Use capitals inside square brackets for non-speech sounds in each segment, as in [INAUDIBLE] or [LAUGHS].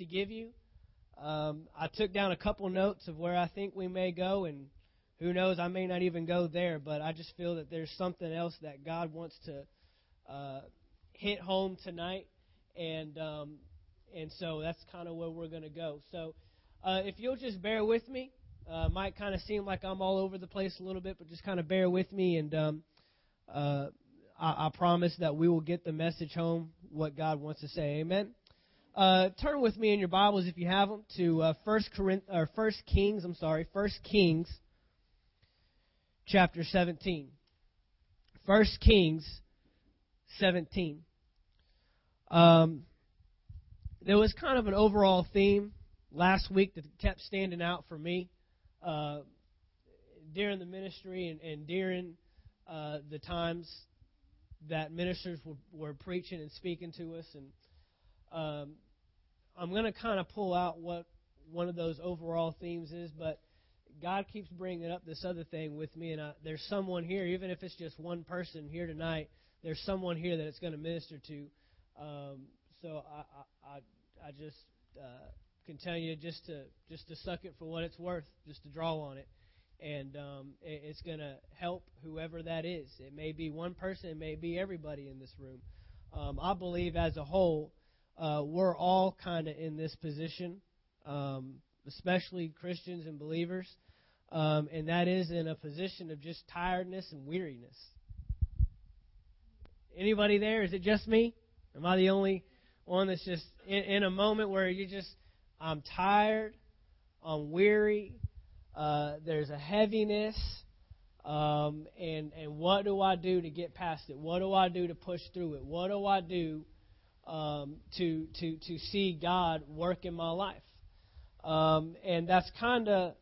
to give you. Um, I took down a couple notes of where I think we may go, and who knows, I may not even go there, but I just feel that there's something else that God wants to uh, hit home tonight, and um, and so that's kind of where we're going to go. So uh, if you'll just bear with me, uh, might kind of seem like I'm all over the place a little bit, but just kind of bear with me, and um, uh, I, I promise that we will get the message home, what God wants to say. Amen. Uh, turn with me in your Bibles, if you have them, to uh, First Corinth or First Kings. I'm sorry, First Kings, chapter 17. First Kings 17. Um, there was kind of an overall theme last week that kept standing out for me uh, during the ministry and, and during uh, the times that ministers were, were preaching and speaking to us. And um, I'm going to kind of pull out what one of those overall themes is, but God keeps bringing up this other thing with me, and I, there's someone here, even if it's just one person here tonight, there's someone here that it's going to minister to. Um, so I, I, I just uh, can tell you just to just to suck it for what it's worth, just to draw on it, and um, it, it's going to help whoever that is. It may be one person, it may be everybody in this room. Um, I believe as a whole, uh, we're all kind of in this position, um, especially Christians and believers, um, and that is in a position of just tiredness and weariness. Anybody there? Is it just me? Am I the only one that's just in, in a moment where you just, I'm tired, I'm weary, uh, there's a heaviness, um, and and what do I do to get past it? What do I do to push through it? What do I do um, to to to see God work in my life? Um, and that's kind of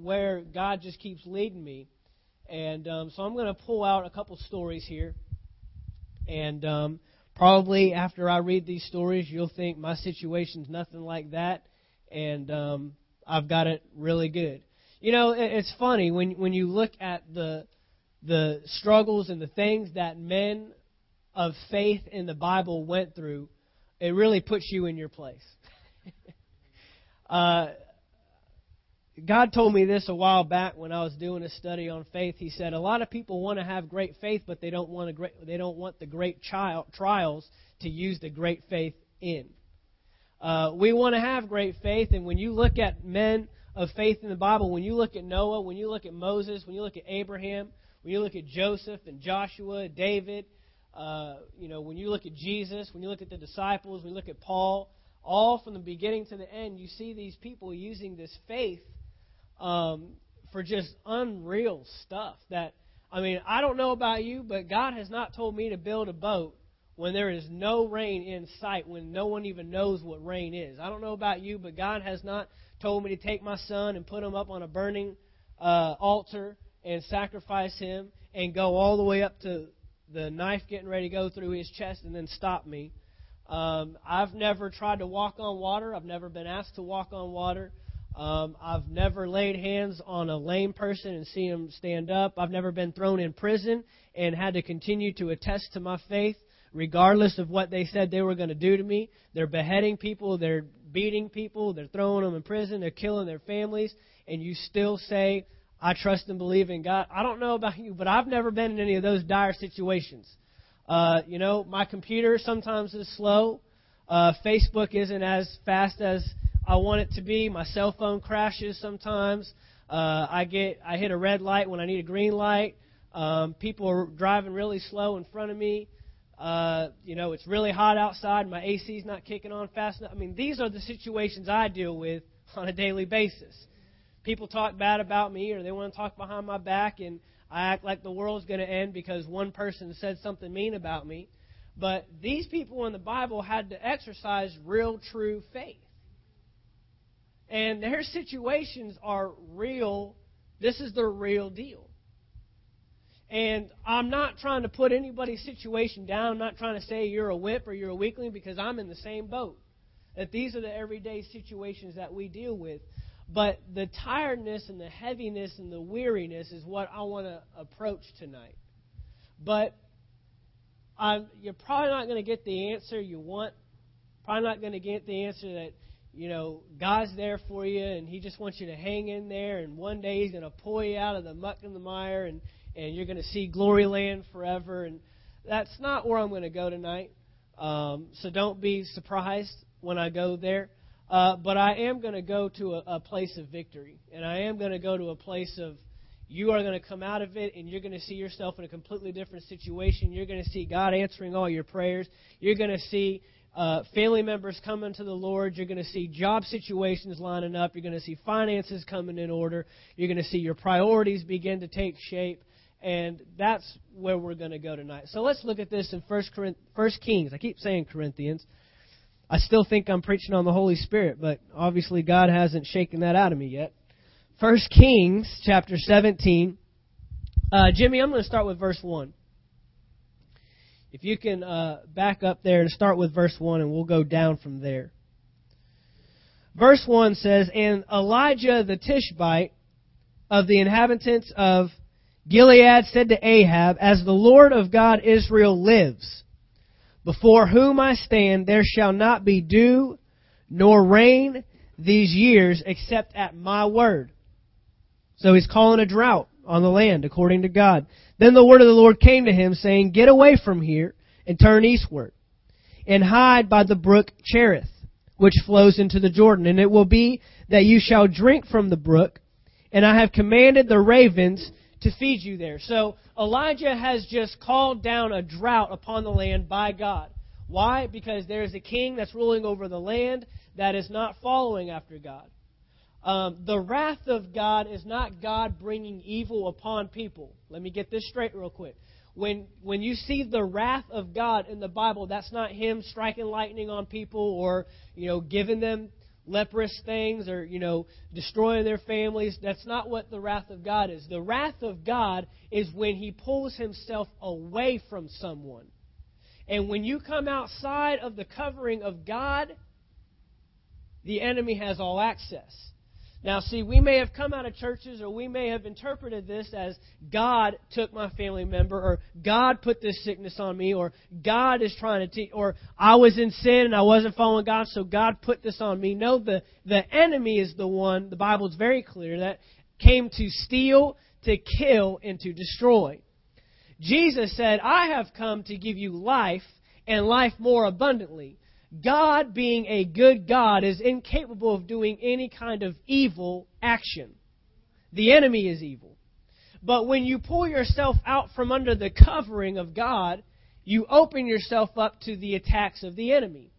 where God just keeps leading me. And um, so I'm going to pull out a couple stories here. And um, probably after I read these stories, you'll think my situation's nothing like that, and um, I've got it really good. You know, it's funny when when you look at the the struggles and the things that men of faith in the Bible went through. It really puts you in your place. [LAUGHS] uh, God told me this a while back when I was doing a study on faith. He said a lot of people want to have great faith, but they don't want a great, they don't want the great child, trials to use the great faith in. Uh, we want to have great faith, and when you look at men of faith in the Bible, when you look at Noah, when you look at Moses, when you look at Abraham, when you look at Joseph and Joshua, David, uh, you know, when you look at Jesus, when you look at the disciples, you look at Paul, all from the beginning to the end, you see these people using this faith um, for just unreal stuff. That I mean, I don't know about you, but God has not told me to build a boat when there is no rain in sight, when no one even knows what rain is. I don't know about you, but God has not told me to take my son and put him up on a burning uh, altar and sacrifice him and go all the way up to the knife getting ready to go through his chest and then stop me. Um, I've never tried to walk on water. I've never been asked to walk on water. Um, I've never laid hands on a lame person and seen him stand up. I've never been thrown in prison and had to continue to attest to my faith, regardless of what they said they were going to do to me. They're beheading people, they're beating people, they're throwing them in prison, they're killing their families, and you still say, I trust and believe in God. I don't know about you, but I've never been in any of those dire situations. Uh, you know, my computer sometimes is slow. Uh, Facebook isn't as fast as I want it to be. My cell phone crashes sometimes. Uh, I get I hit a red light when I need a green light. Um, people are driving really slow in front of me. Uh, you know, it's really hot outside. My AC's not kicking on fast enough. I mean, these are the situations I deal with on a daily basis. People talk bad about me, or they want to talk behind my back, and I act like the world's going to end because one person said something mean about me. But these people in the Bible had to exercise real, true faith. And their situations are real. This is the real deal. And I'm not trying to put anybody's situation down. I'm not trying to say you're a whip or you're a weakling because I'm in the same boat. That these are the everyday situations that we deal with. But the tiredness and the heaviness and the weariness is what I want to approach tonight. But I'm, you're probably not going to get the answer you want probably not going to get the answer that you know God's there for you and He just wants you to hang in there, and one day He's going to pull you out of the muck and the mire, and and you're going to see glory land forever. And that's not where I'm going to go tonight. Um, so don't be surprised when I go there. Uh, but I am going to go to a, a place of victory, and I am going to go to a place of you are going to come out of it and you're going to see yourself in a completely different situation. You're going to see God answering all your prayers. You're going to see uh, family members coming to the Lord. You're going to see job situations lining up. You're going to see finances coming in order. You're going to see your priorities begin to take shape. And that's where we're going to go tonight. So let's look at this in First, First Kings. I keep saying Corinthians. I still think I'm preaching on the Holy Spirit, but obviously God hasn't shaken that out of me yet. First Kings chapter 17. Uh, Jimmy, I'm going to start with verse 1. If you can uh, back up there and start with verse 1, and we'll go down from there. Verse 1 says, And Elijah the Tishbite of the inhabitants of Gilead said to Ahab, As the Lord of God Israel lives, before whom I stand, there shall not be dew nor rain these years except at my word. So he's calling a drought on the land according to God. Then the word of the Lord came to him saying, Get away from here and turn eastward and hide by the brook Cherith, which flows into the Jordan. And it will be that you shall drink from the brook, and I have commanded the ravens to feed you there. So Elijah has just called down a drought upon the land by God. Why? Because there is a king that's ruling over the land that is not following after God. Um, the wrath of God is not God bringing evil upon people. Let me get this straight real quick. When when you see the wrath of God in the Bible, that's not Him striking lightning on people or you know giving them leprous things or, you know, destroying their families. That's not what the wrath of God is. The wrath of God is when he pulls himself away from someone. And when you come outside of the covering of God, the enemy has all access. Now, see, we may have come out of churches or we may have interpreted this as God took my family member or God put this sickness on me or God is trying to teach or I was in sin and I wasn't following God so God put this on me. No, the, the enemy is the one, the Bible is very clear, that came to steal, to kill, and to destroy. Jesus said, I have come to give you life and life more abundantly. God, being a good God, is incapable of doing any kind of evil action. The enemy is evil. But when you pull yourself out from under the covering of God, you open yourself up to the attacks of the enemy.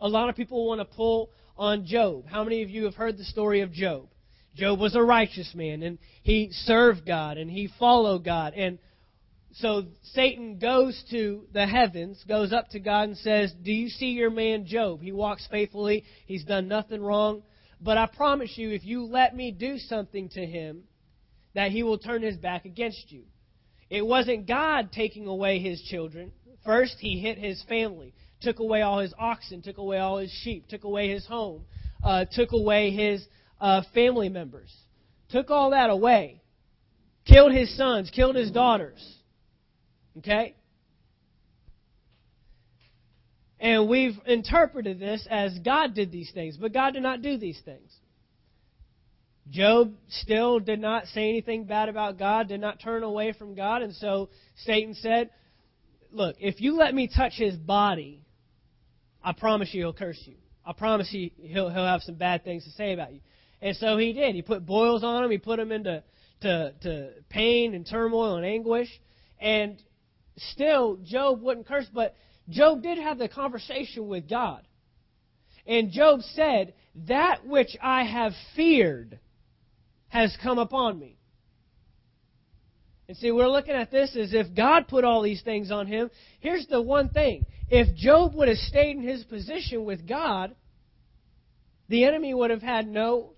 A lot of people want to pull on Job. How many of you have heard the story of Job? Job was a righteous man and he served God and he followed God. And so Satan goes to the heavens, goes up to God and says, Do you see your man Job? He walks faithfully, he's done nothing wrong. But I promise you, if you let me do something to him, that he will turn his back against you. It wasn't God taking away his children. First, he hit his family, took away all his oxen, took away all his sheep, took away his home, uh, took away his uh, family members, took all that away, killed his sons, killed his daughters. Okay? And we've interpreted this as God did these things, but God did not do these things. Job still did not say anything bad about God, did not turn away from God, and so Satan said, Look, if you let me touch his body, I promise you he'll curse you. I promise you he'll, he'll have some bad things to say about you. And so he did. He put boils on him, he put him into to, to pain and turmoil and anguish. And still, Job wouldn't curse, but Job did have the conversation with God. And Job said, That which I have feared has come upon me. And see, we're looking at this as if God put all these things on him. Here's the one thing if Job would have stayed in his position with God, the enemy would have had no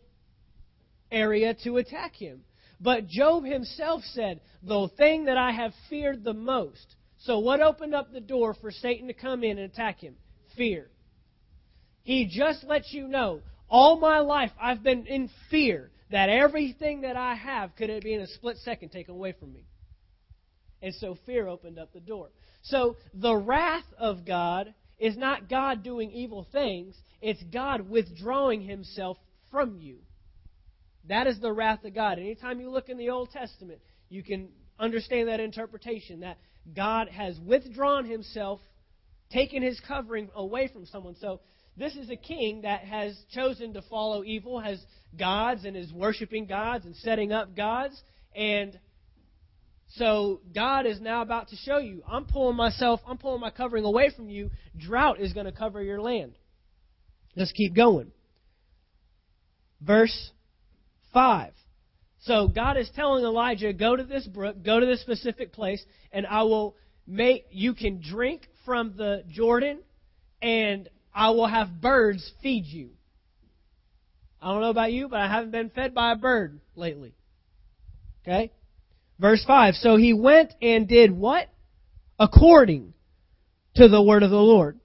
area to attack him. But Job himself said, The thing that I have feared the most. So, what opened up the door for Satan to come in and attack him? Fear. He just lets you know, all my life I've been in fear that everything that I have could be in a split second taken away from me. And so fear opened up the door. So the wrath of God is not God doing evil things, it's God withdrawing himself from you. That is the wrath of God. Anytime you look in the Old Testament, you can understand that interpretation that God has withdrawn himself, taken his covering away from someone. So this is a king that has chosen to follow evil, has gods and is worshiping gods and setting up gods. And so God is now about to show you, I'm pulling myself, I'm pulling my covering away from you. Drought is going to cover your land. Let's keep going. Verse 5. So God is telling Elijah, go to this brook, go to this specific place, and I will make, you can drink from the Jordan, and I will have birds feed you. I don't know about you, but I haven't been fed by a bird lately. Okay? Verse 5. So he went and did what? According to the word of the Lord.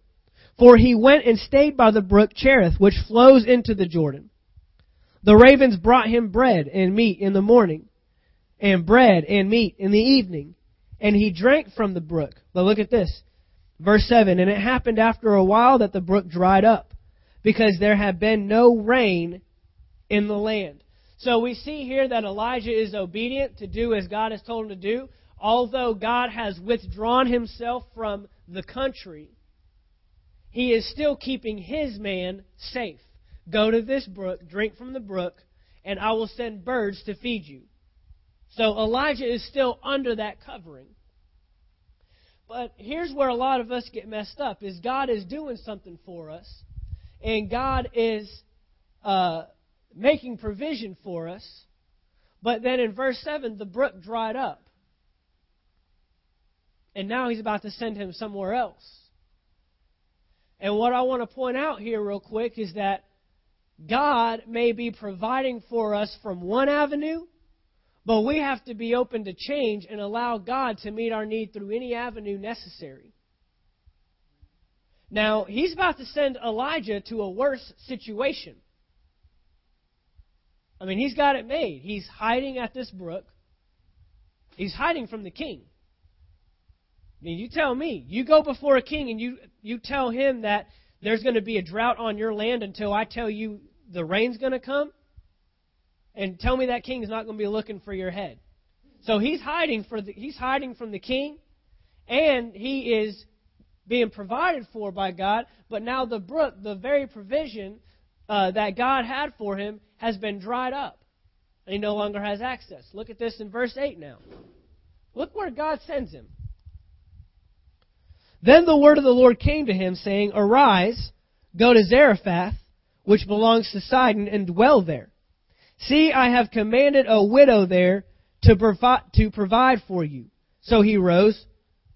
For he went and stayed by the brook Cherith, which flows into the Jordan. The ravens brought him bread and meat in the morning, and bread and meat in the evening, and he drank from the brook. But look at this. Verse 7 And it happened after a while that the brook dried up, because there had been no rain in the land. So we see here that Elijah is obedient to do as God has told him to do. Although God has withdrawn himself from the country, he is still keeping his man safe. Go to this brook, drink from the brook, and I will send birds to feed you. So Elijah is still under that covering. But here's where a lot of us get messed up is God is doing something for us, and God is uh, making provision for us. But then in verse 7, the brook dried up. And now he's about to send him somewhere else. And what I want to point out here, real quick, is that God may be providing for us from one avenue, but we have to be open to change and allow God to meet our need through any avenue necessary. Now, he's about to send Elijah to a worse situation. I mean, he's got it made. He's hiding at this brook. He's hiding from the king. I mean, you tell me. You go before a king and you, you tell him that there's going to be a drought on your land until I tell you the rain's going to come, and tell me that king is not going to be looking for your head. So he's hiding for the, he's hiding from the king, and he is being provided for by God. But now the brook, the very provision uh, that God had for him, has been dried up, and he no longer has access. Look at this in verse eight now. Look where God sends him. Then the word of the Lord came to him, saying, Arise, go to Zarephath which belongs to Sidon, and dwell there. See, I have commanded a widow there to, provi- to provide for you. So he rose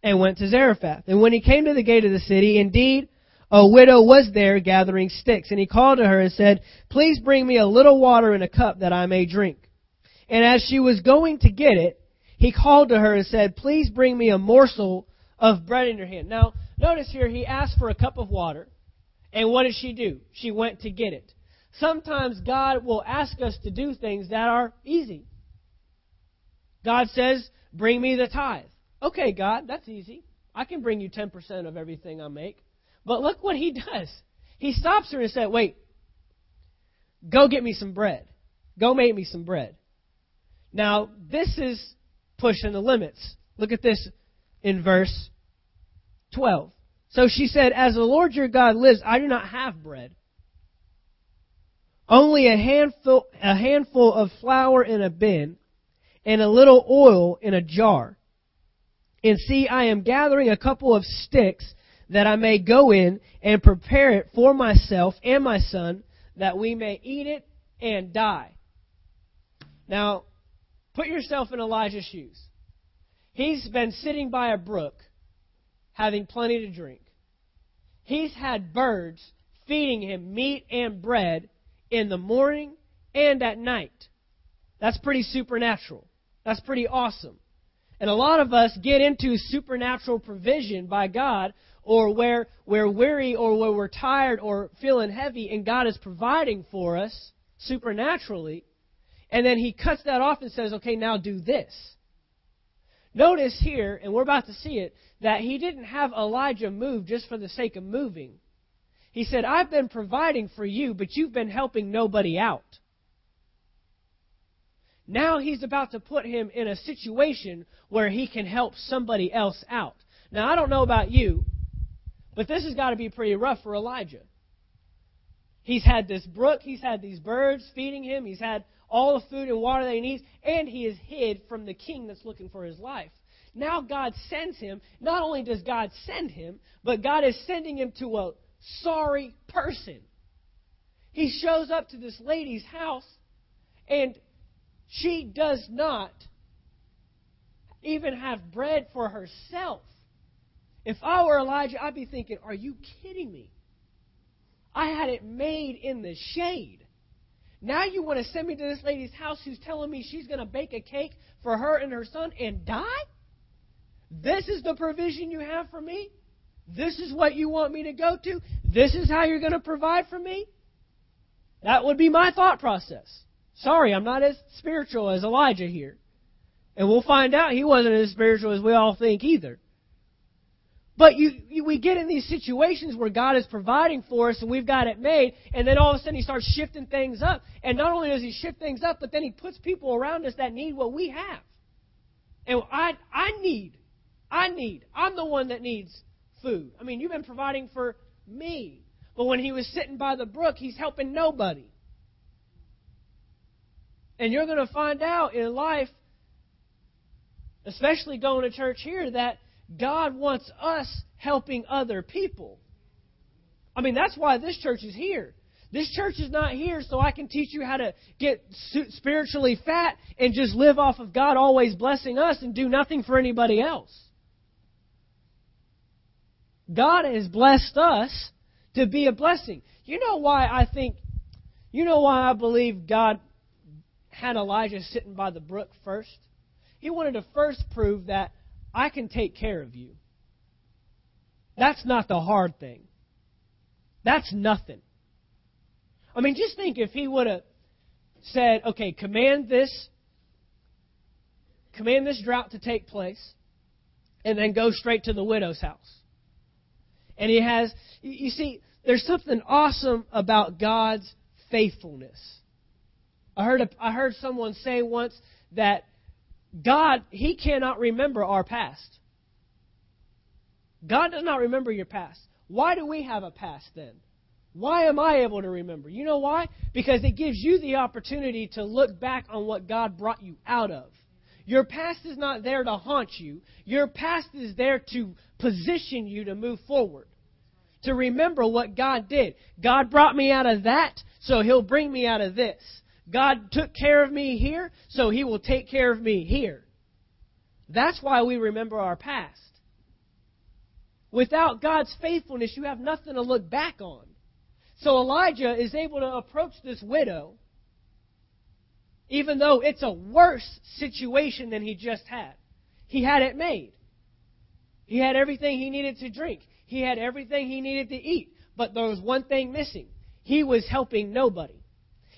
and went to Zarephath. And when he came to the gate of the city, indeed, a widow was there gathering sticks. And he called to her and said, Please bring me a little water in a cup that I may drink. And as she was going to get it, he called to her and said, Please bring me a morsel of bread in your hand. Now, notice here, he asked for a cup of water. And what did she do? She went to get it. Sometimes God will ask us to do things that are easy. God says, Bring me the tithe. Okay, God, that's easy. I can bring you 10% of everything I make. But look what he [LAUGHS] does. He stops her and says, Wait, go get me some bread. Go make me some bread. Now, this is pushing the limits. Look at this in verse 12. So she said, As the Lord your God lives, I do not have bread. Only a handful, a handful of flour in a bin and a little oil in a jar. And see, I am gathering a couple of sticks that I may go in and prepare it for myself and my son that we may eat it and die. Now, put yourself in Elijah's shoes. He's been sitting by a brook having plenty to drink. He's had birds feeding him meat and bread in the morning and at night. That's pretty supernatural. That's pretty awesome. And a lot of us get into supernatural provision by God or where we're weary or where we're tired or feeling heavy and God is providing for us supernaturally. And then he cuts that off and says, okay, now do this. Notice here, and we're about to see it, that he didn't have Elijah move just for the sake of moving. He said, I've been providing for you, but you've been helping nobody out. Now he's about to put him in a situation where he can help somebody else out. Now, I don't know about you, but this has got to be pretty rough for Elijah. He's had this brook, he's had these birds feeding him, he's had all the food and water that he needs, and he is hid from the king that's looking for his life. Now God sends him. Not only does God send him, but God is sending him to a sorry person. He shows up to this lady's house, and she does not even have bread for herself. If I were Elijah, I'd be thinking, Are you kidding me? I had it made in the shade. Now you want to send me to this lady's house who's telling me she's going to bake a cake for her and her son and die? This is the provision you have for me? This is what you want me to go to? This is how you're going to provide for me? That would be my thought process. Sorry, I'm not as spiritual as Elijah here. And we'll find out he wasn't as spiritual as we all think either. But you, you, we get in these situations where God is providing for us and we've got it made, and then all of a sudden He starts shifting things up. And not only does He shift things up, but then He puts people around us that need what we have. And I, I need, I need, I'm the one that needs food. I mean, you've been providing for me. But when He was sitting by the brook, He's helping nobody. And you're going to find out in life, especially going to church here, that God wants us helping other people. I mean, that's why this church is here. This church is not here so I can teach you how to get spiritually fat and just live off of God always blessing us and do nothing for anybody else. God has blessed us to be a blessing. You know why I think, you know why I believe God had Elijah sitting by the brook first? He wanted to first prove that I can take care of you. That's not the hard thing. That's nothing. I mean, just think if he would have said, okay, command this, command this drought to take place, and then go straight to the widow's house. And he has, you see, there's something awesome about God's faithfulness. I heard, a, I heard someone say once that God, He cannot remember our past. God does not remember your past. Why do we have a past then? Why am I able to remember? You know why? Because it gives you the opportunity to look back on what God brought you out of. Your past is not there to haunt you. Your past is there to position you to move forward. To remember what God did. God brought me out of that, so He'll bring me out of this. God took care of me here, so He will take care of me here. That's why we remember our past. Without God's faithfulness, you have nothing to look back on. So Elijah is able to approach this widow, even though it's a worse situation than he just had. He had it made. He had everything he needed to drink. He had everything he needed to eat. But there was one thing missing. He was helping nobody.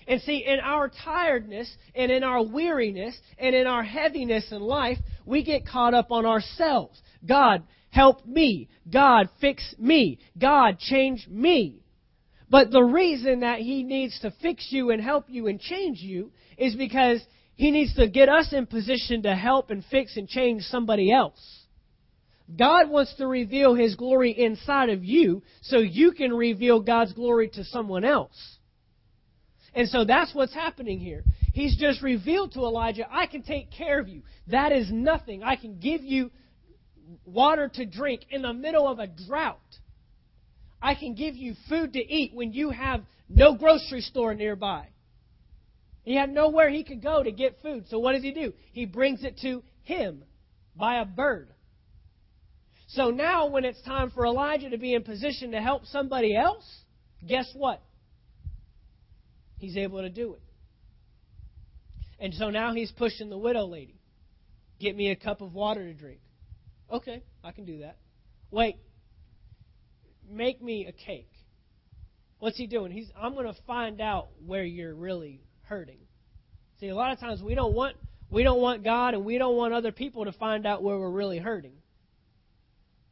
And see, in our tiredness and in our weariness and in our heaviness in life, we get caught up on ourselves. God, help me. God, fix me. God, change me. But the reason that He needs to fix you and help you and change you is because He needs to get us in position to help and fix and change somebody else. God wants to reveal His glory inside of you so you can reveal God's glory to someone else. And so that's what's happening here. He's just revealed to Elijah, I can take care of you. That is nothing. I can give you water to drink in the middle of a drought. I can give you food to eat when you have no grocery store nearby. He had nowhere he could go to get food. So what does he do? He brings it to him by a bird. So now, when it's time for Elijah to be in position to help somebody else, guess what? He's able to do it. And so now he's pushing the widow lady. Get me a cup of water to drink. Okay, I can do that. Wait, make me a cake. What's he doing? He's I'm going to find out where you're really hurting. See, a lot of times we don't want We don't want God and we don't want other people to find out where we're really hurting.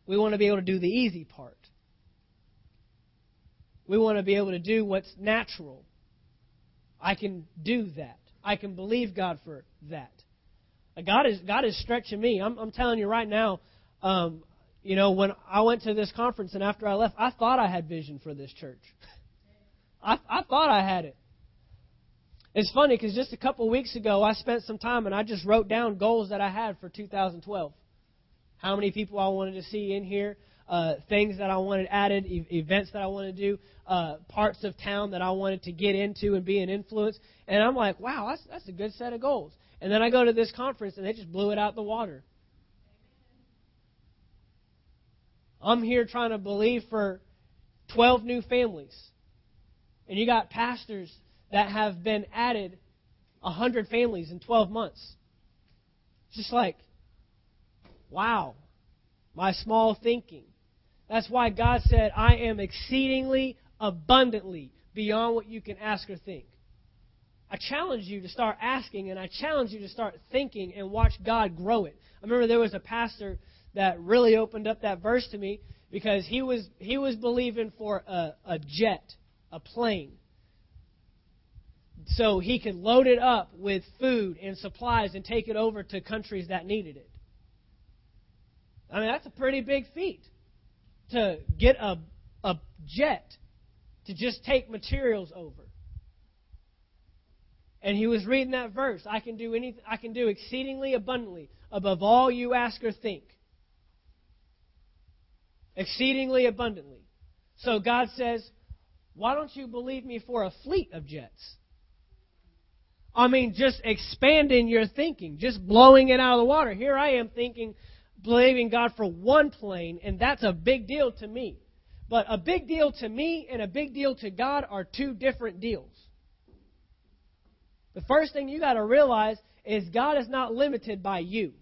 We want to be able to do the easy part. We want to be able to do what's natural. I can do that. I can believe God for that. God is God is stretching me. I'm, I'm telling you right now. Um, you know, when I went to this conference and after I left, I thought I had vision for this church. [LAUGHS] I, I thought I had it. It's funny because just a couple weeks ago, I spent some time and I just wrote down goals that I had for 2012. How many people I wanted to see in here, uh, things that I wanted added, e- events that I wanted to do, uh, parts of town that I wanted to get into and be an influence. And I'm like, wow, that's, that's a good set of goals. And then I go to this conference and they just blew it out the water. I'm here trying to believe for 12 new families. And you got pastors that have been added 100 families in 12 months. It's just like, wow, my small thinking. That's why God said, I am exceedingly abundantly beyond what you can ask or think. I challenge you to start asking and I challenge you to start thinking and watch God grow it. I remember there was a pastor that really opened up that verse to me because he was he was believing for a, a jet, a plane. So he could load it up with food and supplies and take it over to countries that needed it. I mean, that's a pretty big feat to get a, a jet to just take materials over. And he was reading that verse. I can do anything I can do exceedingly abundantly above all you ask or think. Exceedingly abundantly. So God says, Why don't you believe me for a fleet of jets? I mean, just expanding your thinking, just blowing it out of the water. Here I am thinking, believing God for one plane, and that's a big deal to me. But a big deal to me and a big deal to God are two different deals. The first thing you got to realize is God is not limited by you.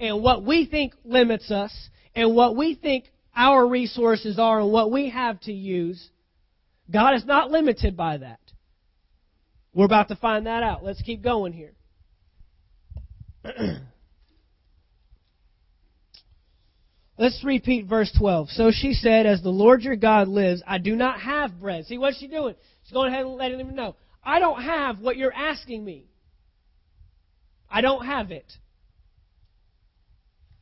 And what we think limits us, and what we think our resources are, and what we have to use, God is not limited by that. We're about to find that out. Let's keep going here. [CLEARS THROAT] Let's repeat verse 12. So she said, As the Lord your God lives, I do not have bread. See, what's she doing? She's going ahead and letting him know. I don't have what you're asking me. I don't have it.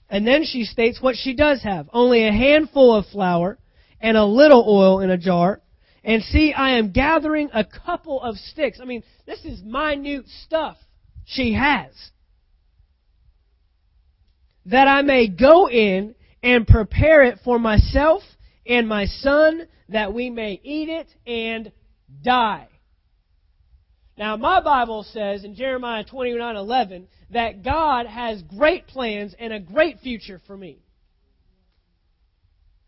And then she states what she does have. Only a handful of flour and a little oil in a jar. And see, I am gathering a couple of sticks. I mean, this is minute stuff she has. That I may go in and prepare it for myself and my son, that we may eat it and die. Now, my Bible says in Jeremiah 29:11 that God has great plans and a great future for me.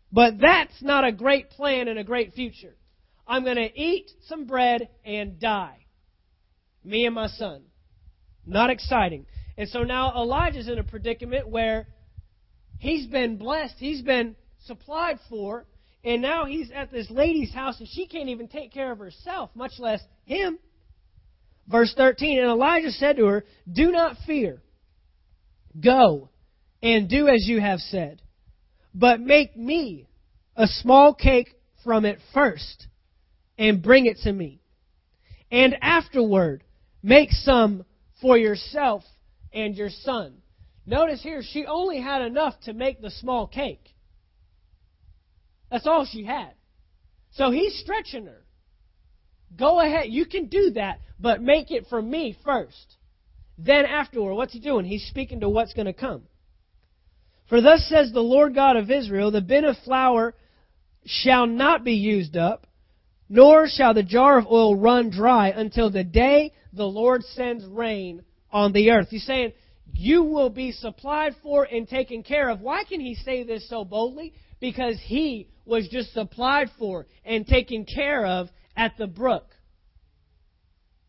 But that's not a great plan and a great future. I'm going to eat some bread and die. Me and my son. Not exciting. And so now Elijah's in a predicament where he's been blessed, he's been supplied for, and now he's at this lady's house and she can't even take care of herself, much less him. Verse 13, and Elijah said to her, Do not fear. Go and do as you have said. But make me a small cake from it first and bring it to me. And afterward, make some for yourself and your son. Notice here, she only had enough to make the small cake. That's all she had. So he's stretching her. Go ahead, you can do that, but make it for me first. Then afterward, what's he doing? He's speaking to what's going to come. For thus says the Lord God of Israel, the bin of flour shall not be used up, nor shall the jar of oil run dry until the day the Lord sends rain on the earth. He's saying, you will be supplied for and taken care of. Why can he say this so boldly? Because he was just supplied for and taken care of at the brook.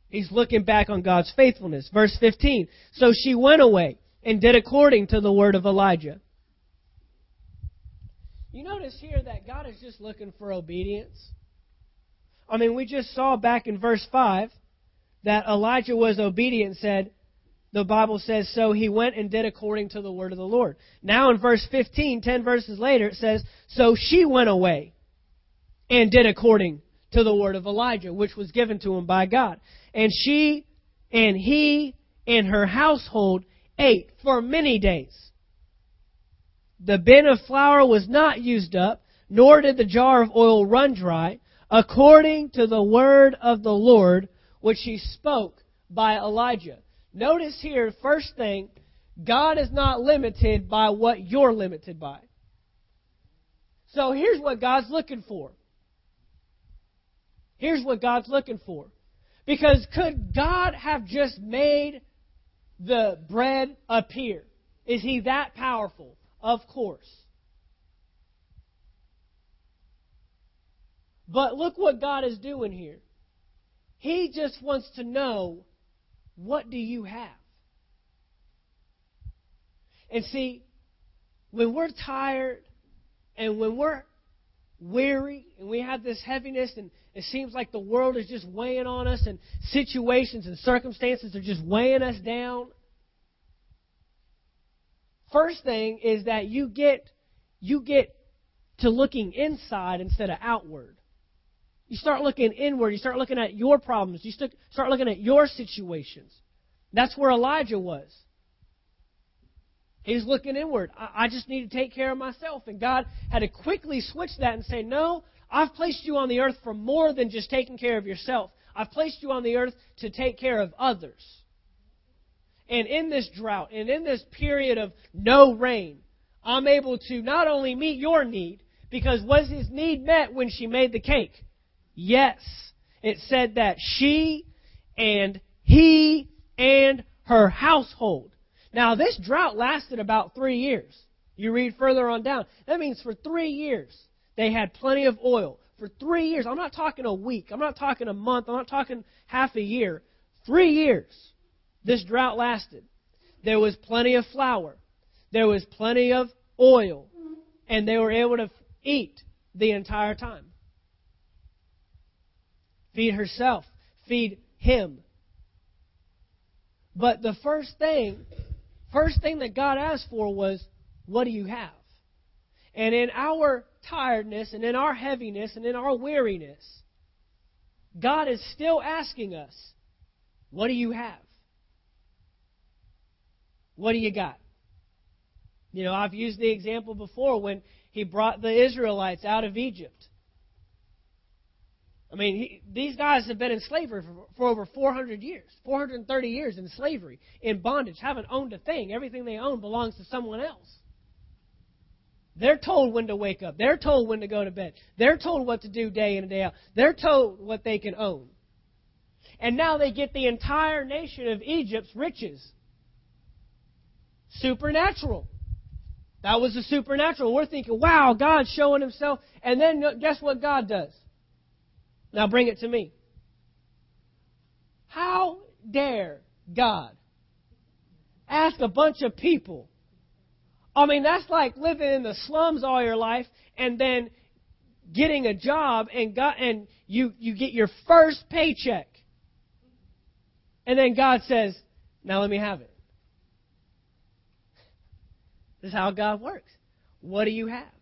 He's looking back on God's faithfulness. Verse 15. So she went away and did according to the word of Elijah. You notice here that God is just looking for obedience. I mean, we just saw back in verse 5 that Elijah was obedient and said, the Bible says, So he went and did according to the word of the Lord. Now in verse 15, 10 verses later, it says, So she went away and did according to the word of Elijah, which was given to him by God. And she and he and her household ate for many days. The bin of flour was not used up, nor did the jar of oil run dry, according to the word of the Lord, which he spoke by Elijah. Notice here, first thing, God is not limited by what you're limited by. So here's what God's looking for. Here's what God's looking for. Because could God have just made the bread appear? Is he that powerful? Of course. But look what God is doing here. He just wants to know what do you have? And see, when we're tired and when we're weary and we have this heaviness and it seems like the world is just weighing on us and situations and circumstances are just weighing us down. First thing is that you get you get to looking inside instead of outward. You start looking inward. You start looking at your problems. You start looking at your situations. That's where Elijah was. He's looking inward. I, just need to take care of myself. And God had to quickly switch that and say, No, I've placed you on the earth for more than just taking care of yourself. I've placed you on the earth to take care of others. And in this drought and in this period of no rain, I'm able to not only meet your need, because was his need met when she made the cake? Yes. It said that she and he and her household. Now, this drought lasted about three years. You read further on down. That means for three years, they had plenty of oil. For three years, I'm not talking a week, I'm not talking a month, I'm not talking half a year. Three years, this drought lasted. There was plenty of flour, there was plenty of oil, and they were able to eat the entire time feed herself, feed him. But the first thing, first thing that God asked for was, what do you have? And in our tiredness and in our heaviness and in our weariness, God is still asking us, what do you have? What do you got? You know, I've used the example before when he brought the Israelites out of Egypt. I mean, he, these guys have been in slavery for, for over 400 years, 430 years in slavery, in bondage, haven't owned a thing. Everything they own belongs to someone else. They're told when to wake up. They're told when to go to bed. They're told what to do day in and day out. They're told what they can own. And now they get the entire nation of Egypt's riches. Supernatural. That was the supernatural. We're thinking, wow, God's showing himself. And then guess what God does? Now bring it to me. How dare God ask a bunch of people? I mean, that's like living in the slums all your life and then getting a job and got and you you get your first paycheck. And then God says, "Now let me have it." This is how God works. What do you have?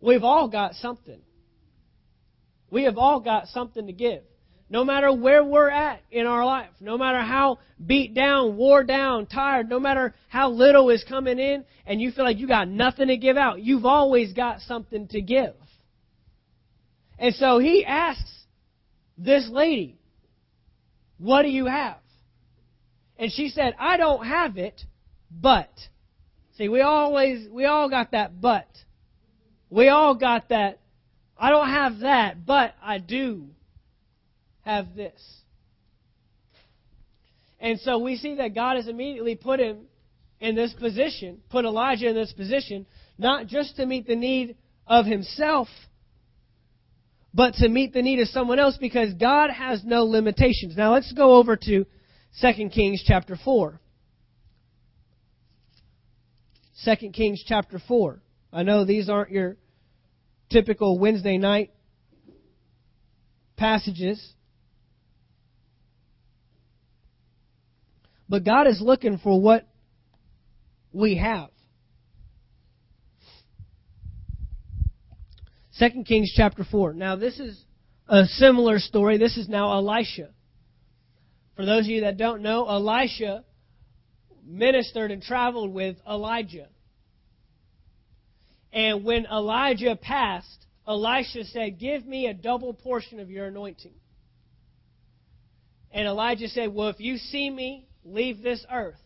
We've all got something. We have all got something to give. No matter where we're at in our life, no matter how beat down, wore down, tired, no matter how little is coming in and you feel like you got nothing to give out, you've always got something to give. And so he asks this lady, What do you have? And she said, I don't have it, but. See, we always, we all got that but. We all got that I don't have that, but I do have this. And so we see that God has immediately put him in this position, put Elijah in this position, not just to meet the need of himself, but to meet the need of someone else because God has no limitations. Now let's go over to 2 Kings chapter 4. 2 Kings chapter 4. I know these aren't your typical Wednesday night passages. But God is looking for what we have. 2 Kings chapter 4. Now, this is a similar story. This is now Elisha. For those of you that don't know, Elisha ministered and traveled with Elijah. And when Elijah passed, Elisha said, Give me a double portion of your anointing. And Elijah said, Well, if you see me leave this earth,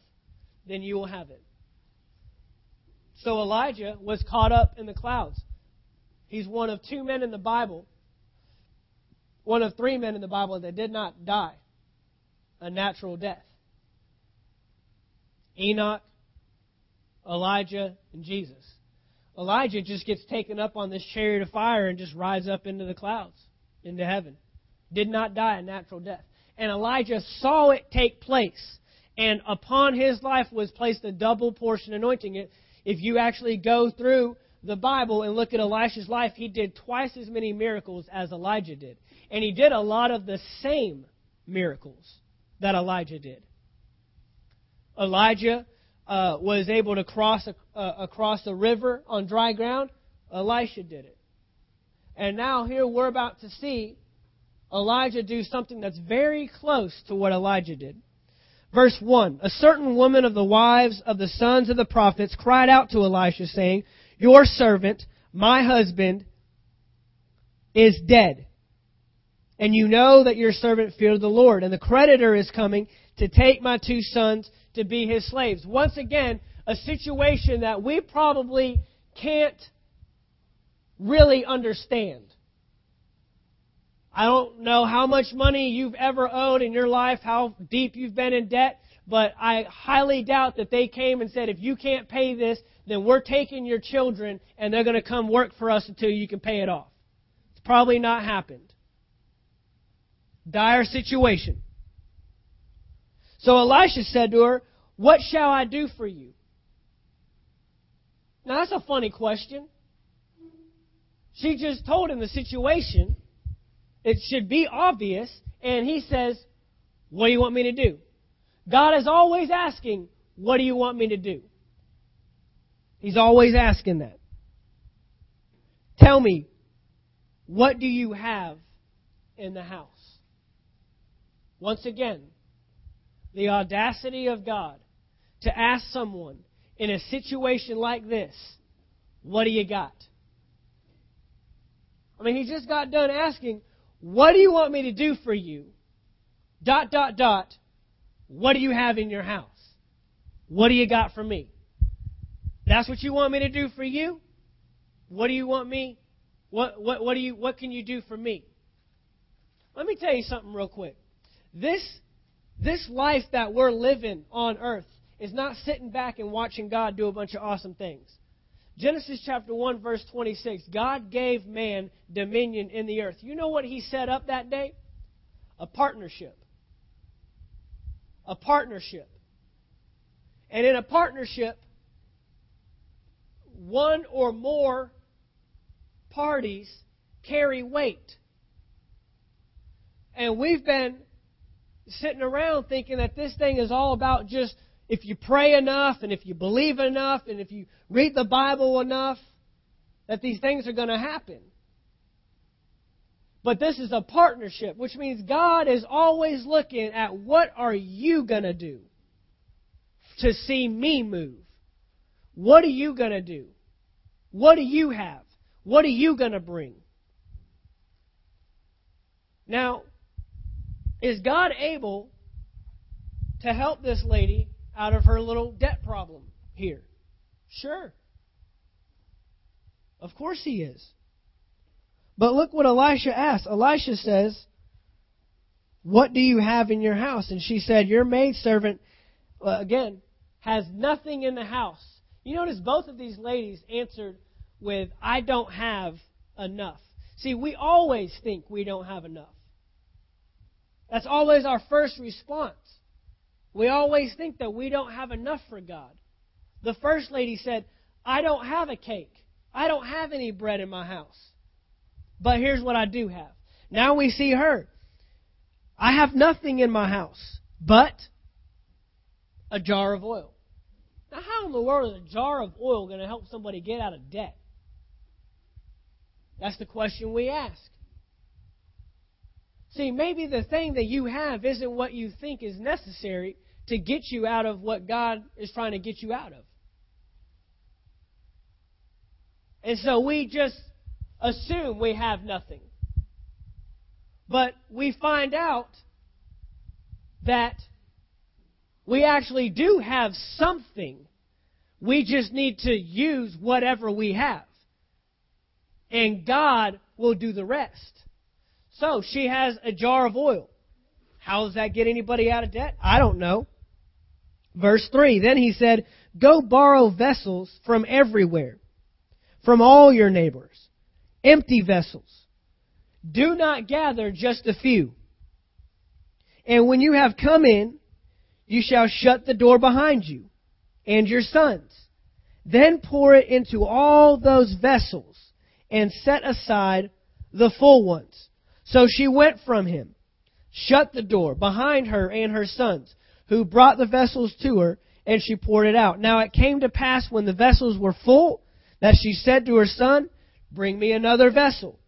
then you will have it. So Elijah was caught up in the clouds. He's one of two men in the Bible, one of three men in the Bible that did not die a natural death Enoch, Elijah, and Jesus. Elijah just gets taken up on this chariot of fire and just rides up into the clouds, into heaven. Did not die a natural death. And Elijah saw it take place. And upon his life was placed a double portion anointing. If you actually go through the Bible and look at Elisha's life, he did twice as many miracles as Elijah did. And he did a lot of the same miracles that Elijah did. Elijah uh, was able to cross a, uh, across a river on dry ground. Elisha did it. And now here we're about to see Elijah do something that's very close to what Elijah did. Verse 1 A certain woman of the wives of the sons of the prophets cried out to Elisha, saying, Your servant, my husband, is dead. And you know that your servant feared the Lord, and the creditor is coming to take my two sons to be his slaves. Once again, a situation that we probably can't really understand. I don't know how much money you've ever owed in your life, how deep you've been in debt, but I highly doubt that they came and said, if you can't pay this, then we're taking your children and they're going to come work for us until you can pay it off. It's probably not happened. Dire situation. So Elisha said to her, What shall I do for you? Now that's a funny question. She just told him the situation. It should be obvious. And he says, What do you want me to do? God is always asking, What do you want me to do? He's always asking that. Tell me, what do you have in the house? Once again, the audacity of God to ask someone in a situation like this, what do you got? I mean, he just got done asking, what do you want me to do for you? Dot, dot, dot. What do you have in your house? What do you got for me? That's what you want me to do for you? What do you want me? What, what, what, do you, what can you do for me? Let me tell you something real quick. This this life that we're living on earth is not sitting back and watching God do a bunch of awesome things. Genesis chapter 1 verse 26, God gave man dominion in the earth. You know what he set up that day? A partnership. A partnership. And in a partnership, one or more parties carry weight. And we've been sitting around thinking that this thing is all about just if you pray enough and if you believe enough and if you read the Bible enough, that these things are going to happen. But this is a partnership, which means God is always looking at what are you going to do to see me move? What are you going to do? What do you have? What are you going to bring? Now, is God able to help this lady out of her little debt problem here? Sure. Of course he is. But look what Elisha asks. Elisha says, What do you have in your house? And she said, Your maidservant, uh, again, has nothing in the house. You notice both of these ladies answered with, I don't have enough. See, we always think we don't have enough. That's always our first response. We always think that we don't have enough for God. The first lady said, I don't have a cake. I don't have any bread in my house. But here's what I do have. Now we see her. I have nothing in my house, but a jar of oil. Now, how in the world is a jar of oil going to help somebody get out of debt? That's the question we ask. See, maybe the thing that you have isn't what you think is necessary to get you out of what God is trying to get you out of. And so we just assume we have nothing. But we find out that we actually do have something. We just need to use whatever we have. And God will do the rest. So she has a jar of oil. How does that get anybody out of debt? I don't know. Verse 3 Then he said, Go borrow vessels from everywhere, from all your neighbors, empty vessels. Do not gather just a few. And when you have come in, you shall shut the door behind you and your sons. Then pour it into all those vessels and set aside the full ones. So she went from him, shut the door behind her and her sons, who brought the vessels to her, and she poured it out. Now it came to pass when the vessels were full, that she said to her son, Bring me another vessel.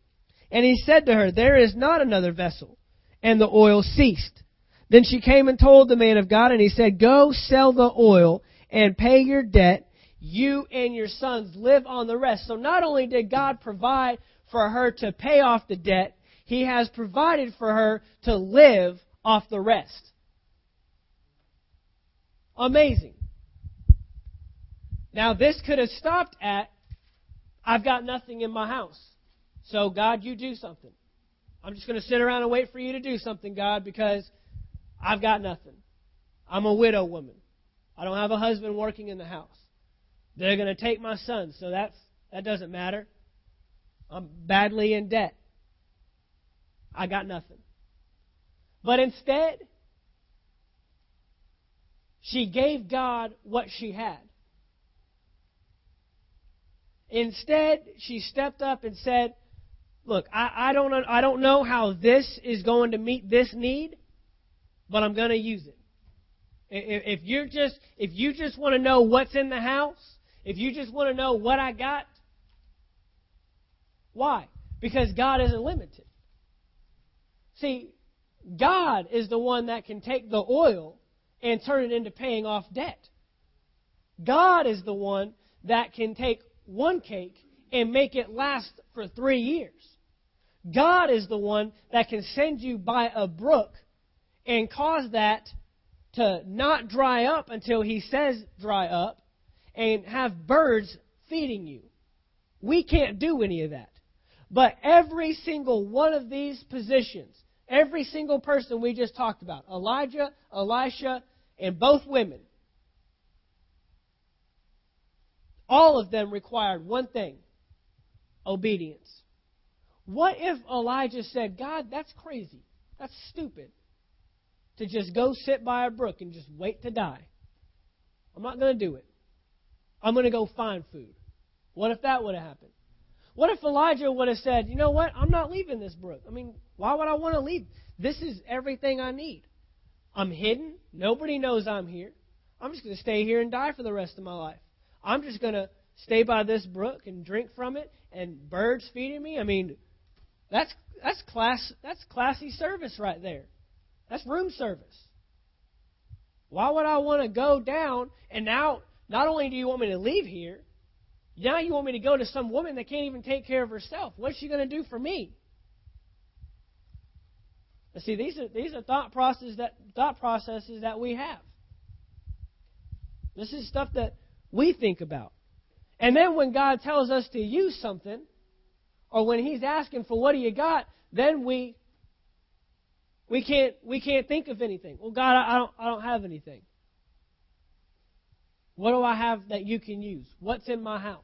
And he said to her, There is not another vessel. And the oil ceased. Then she came and told the man of God, and he said, Go sell the oil and pay your debt. You and your sons live on the rest. So not only did God provide for her to pay off the debt, he has provided for her to live off the rest. Amazing. Now, this could have stopped at, I've got nothing in my house. So, God, you do something. I'm just going to sit around and wait for you to do something, God, because I've got nothing. I'm a widow woman. I don't have a husband working in the house. They're going to take my son, so that's that doesn't matter. I'm badly in debt. I got nothing. But instead, she gave God what she had. Instead, she stepped up and said, Look, I, I, don't, I don't know how this is going to meet this need, but I'm going to use it. If you're just if you just want to know what's in the house, if you just want to know what I got, why? Because God isn't limited. See, God is the one that can take the oil and turn it into paying off debt. God is the one that can take one cake and make it last for three years. God is the one that can send you by a brook and cause that to not dry up until He says dry up and have birds feeding you. We can't do any of that. But every single one of these positions Every single person we just talked about Elijah, Elisha, and both women all of them required one thing obedience. What if Elijah said, God, that's crazy. That's stupid. To just go sit by a brook and just wait to die. I'm not going to do it. I'm going to go find food. What if that would have happened? What if Elijah would have said, you know what? I'm not leaving this brook. I mean, why would I want to leave? This is everything I need. I'm hidden. Nobody knows I'm here. I'm just going to stay here and die for the rest of my life. I'm just going to stay by this brook and drink from it and birds feeding me. I mean, that's that's class that's classy service right there. That's room service. Why would I want to go down and now not only do you want me to leave here, now you want me to go to some woman that can't even take care of herself. What's she going to do for me? Now, see, these are these are thought processes that thought processes that we have. This is stuff that we think about. And then when God tells us to use something, or when He's asking for what do you got, then we we can't we can't think of anything. Well, God, I don't I don't have anything. What do I have that you can use? What's in my house?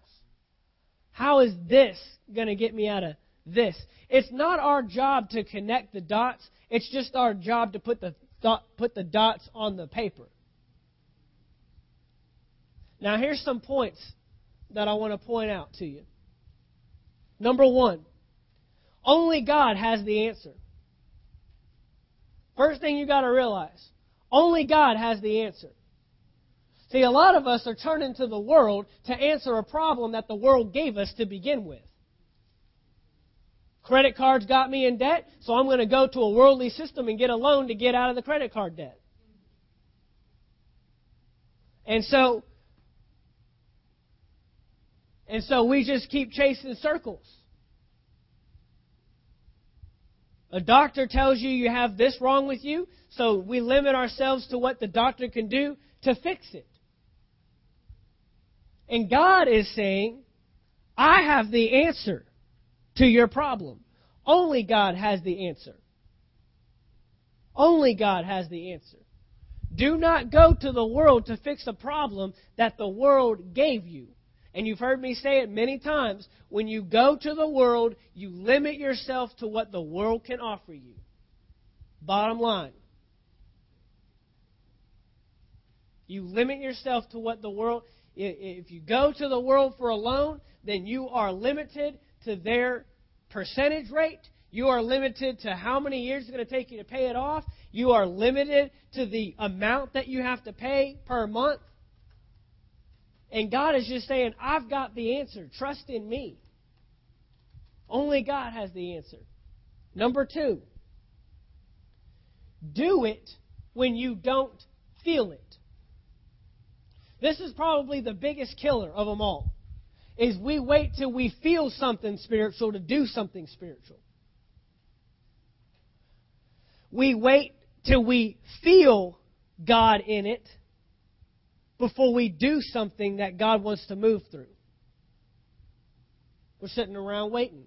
How is this going to get me out of this? It's not our job to connect the dots. It's just our job to put the thought, put the dots on the paper. Now, here's some points that I want to point out to you. Number one, only God has the answer. First thing you got to realize only God has the answer. See, a lot of us are turning to the world to answer a problem that the world gave us to begin with. Credit cards got me in debt, so I'm going to go to a worldly system and get a loan to get out of the credit card debt. And so and so we just keep chasing circles. A doctor tells you you have this wrong with you, so we limit ourselves to what the doctor can do to fix it. And God is saying, I have the answer to your problem. Only God has the answer. Only God has the answer. Do not go to the world to fix a problem that the world gave you. And you've heard me say it many times. When you go to the world, you limit yourself to what the world can offer you. Bottom line. You limit yourself to what the world. If you go to the world for a loan, then you are limited to their percentage rate. You are limited to how many years it's going to take you to pay it off. You are limited to the amount that you have to pay per month. And God is just saying, I've got the answer. Trust in me. Only God has the answer. Number two, do it when you don't feel it. This is probably the biggest killer of them all. Is we wait till we feel something spiritual to do something spiritual. We wait till we feel God in it before we do something that God wants to move through. We're sitting around waiting.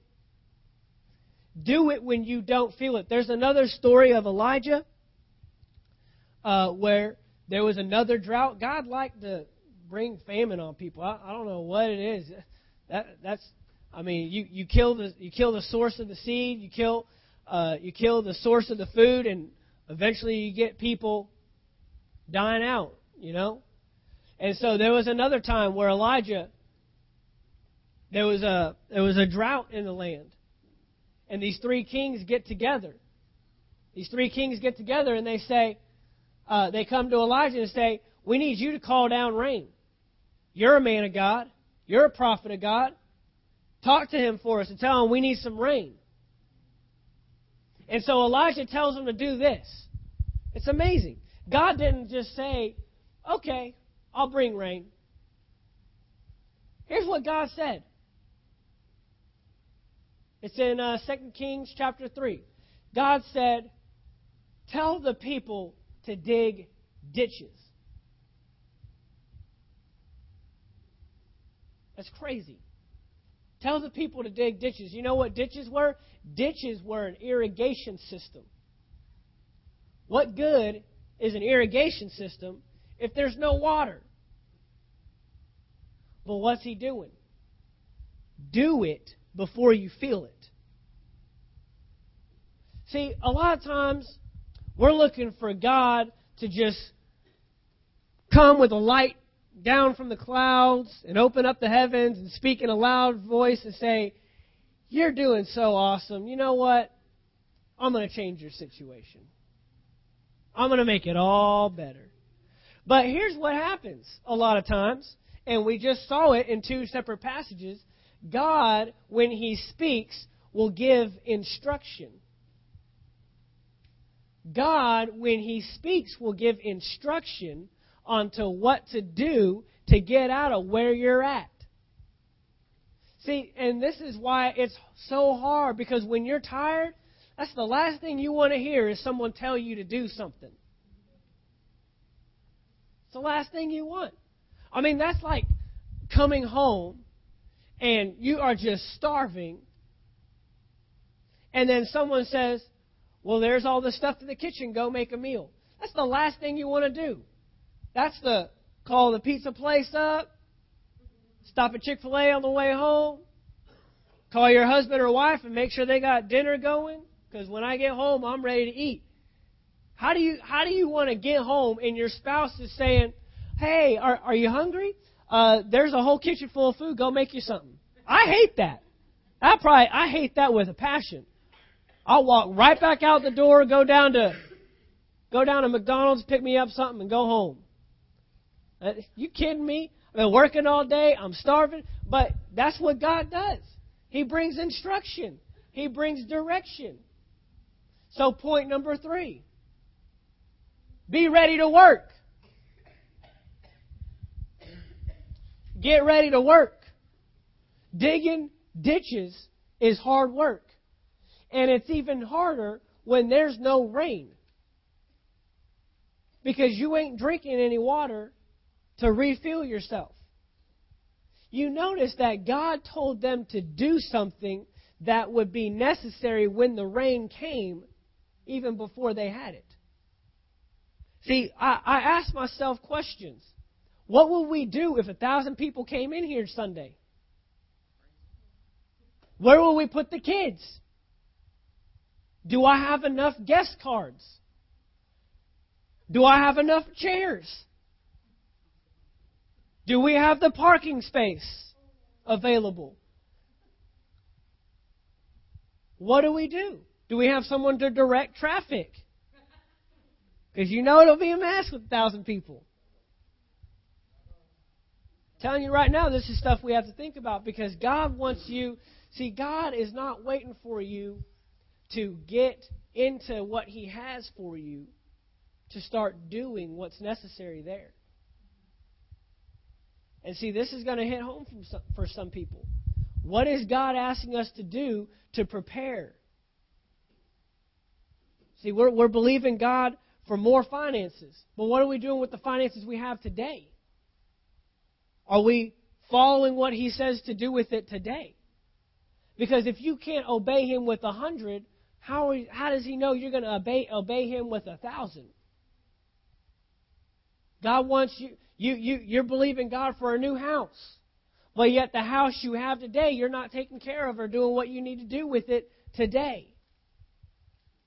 Do it when you don't feel it. There's another story of Elijah uh, where there was another drought. God liked to bring famine on people. I, I don't know what it is. That that's. I mean, you, you kill the you kill the source of the seed. You kill uh, you kill the source of the food, and eventually you get people dying out. You know, and so there was another time where Elijah, there was a there was a drought in the land, and these three kings get together. These three kings get together and they say, uh, they come to Elijah and say, "We need you to call down rain. You're a man of God. You're a prophet of God. Talk to him for us and tell him we need some rain." And so Elijah tells him to do this. It's amazing. God didn't just say, "Okay, I'll bring rain. Here's what God said. It's in uh, 2 Kings chapter 3. God said, Tell the people to dig ditches. That's crazy. Tell the people to dig ditches. You know what ditches were? Ditches were an irrigation system. What good is an irrigation system if there's no water. But what's he doing? Do it before you feel it. See, a lot of times we're looking for God to just come with a light down from the clouds and open up the heavens and speak in a loud voice and say, You're doing so awesome. You know what? I'm going to change your situation. I'm going to make it all better. But here's what happens a lot of times, and we just saw it in two separate passages. God, when He speaks, will give instruction. God, when He speaks, will give instruction onto what to do to get out of where you're at. See, and this is why it's so hard because when you're tired, that's the last thing you want to hear is someone tell you to do something. It's the last thing you want. I mean, that's like coming home and you are just starving, and then someone says, Well, there's all the stuff in the kitchen, go make a meal. That's the last thing you want to do. That's the call the pizza place up, stop at Chick fil A on the way home, call your husband or wife and make sure they got dinner going, because when I get home, I'm ready to eat. How do you how do you want to get home and your spouse is saying, "Hey, are are you hungry? Uh, there's a whole kitchen full of food. Go make you something." I hate that. I probably I hate that with a passion. I'll walk right back out the door, go down to go down to McDonald's, pick me up something, and go home. Uh, you kidding me? I've been working all day. I'm starving. But that's what God does. He brings instruction. He brings direction. So point number three. Be ready to work. Get ready to work. Digging ditches is hard work. And it's even harder when there's no rain. Because you ain't drinking any water to refill yourself. You notice that God told them to do something that would be necessary when the rain came, even before they had it. See, I, I ask myself questions. What will we do if a thousand people came in here Sunday? Where will we put the kids? Do I have enough guest cards? Do I have enough chairs? Do we have the parking space available? What do we do? Do we have someone to direct traffic? Because you know it'll be a mess with a thousand people. I'm telling you right now, this is stuff we have to think about because God wants you. See, God is not waiting for you to get into what He has for you to start doing what's necessary there. And see, this is going to hit home some, for some people. What is God asking us to do to prepare? See, we're, we're believing God for more finances. But what are we doing with the finances we have today? Are we following what He says to do with it today? Because if you can't obey Him with a hundred, how, how does He know you're going to obey, obey Him with a thousand? God wants you, you, you, you're believing God for a new house. But yet the house you have today, you're not taking care of or doing what you need to do with it today.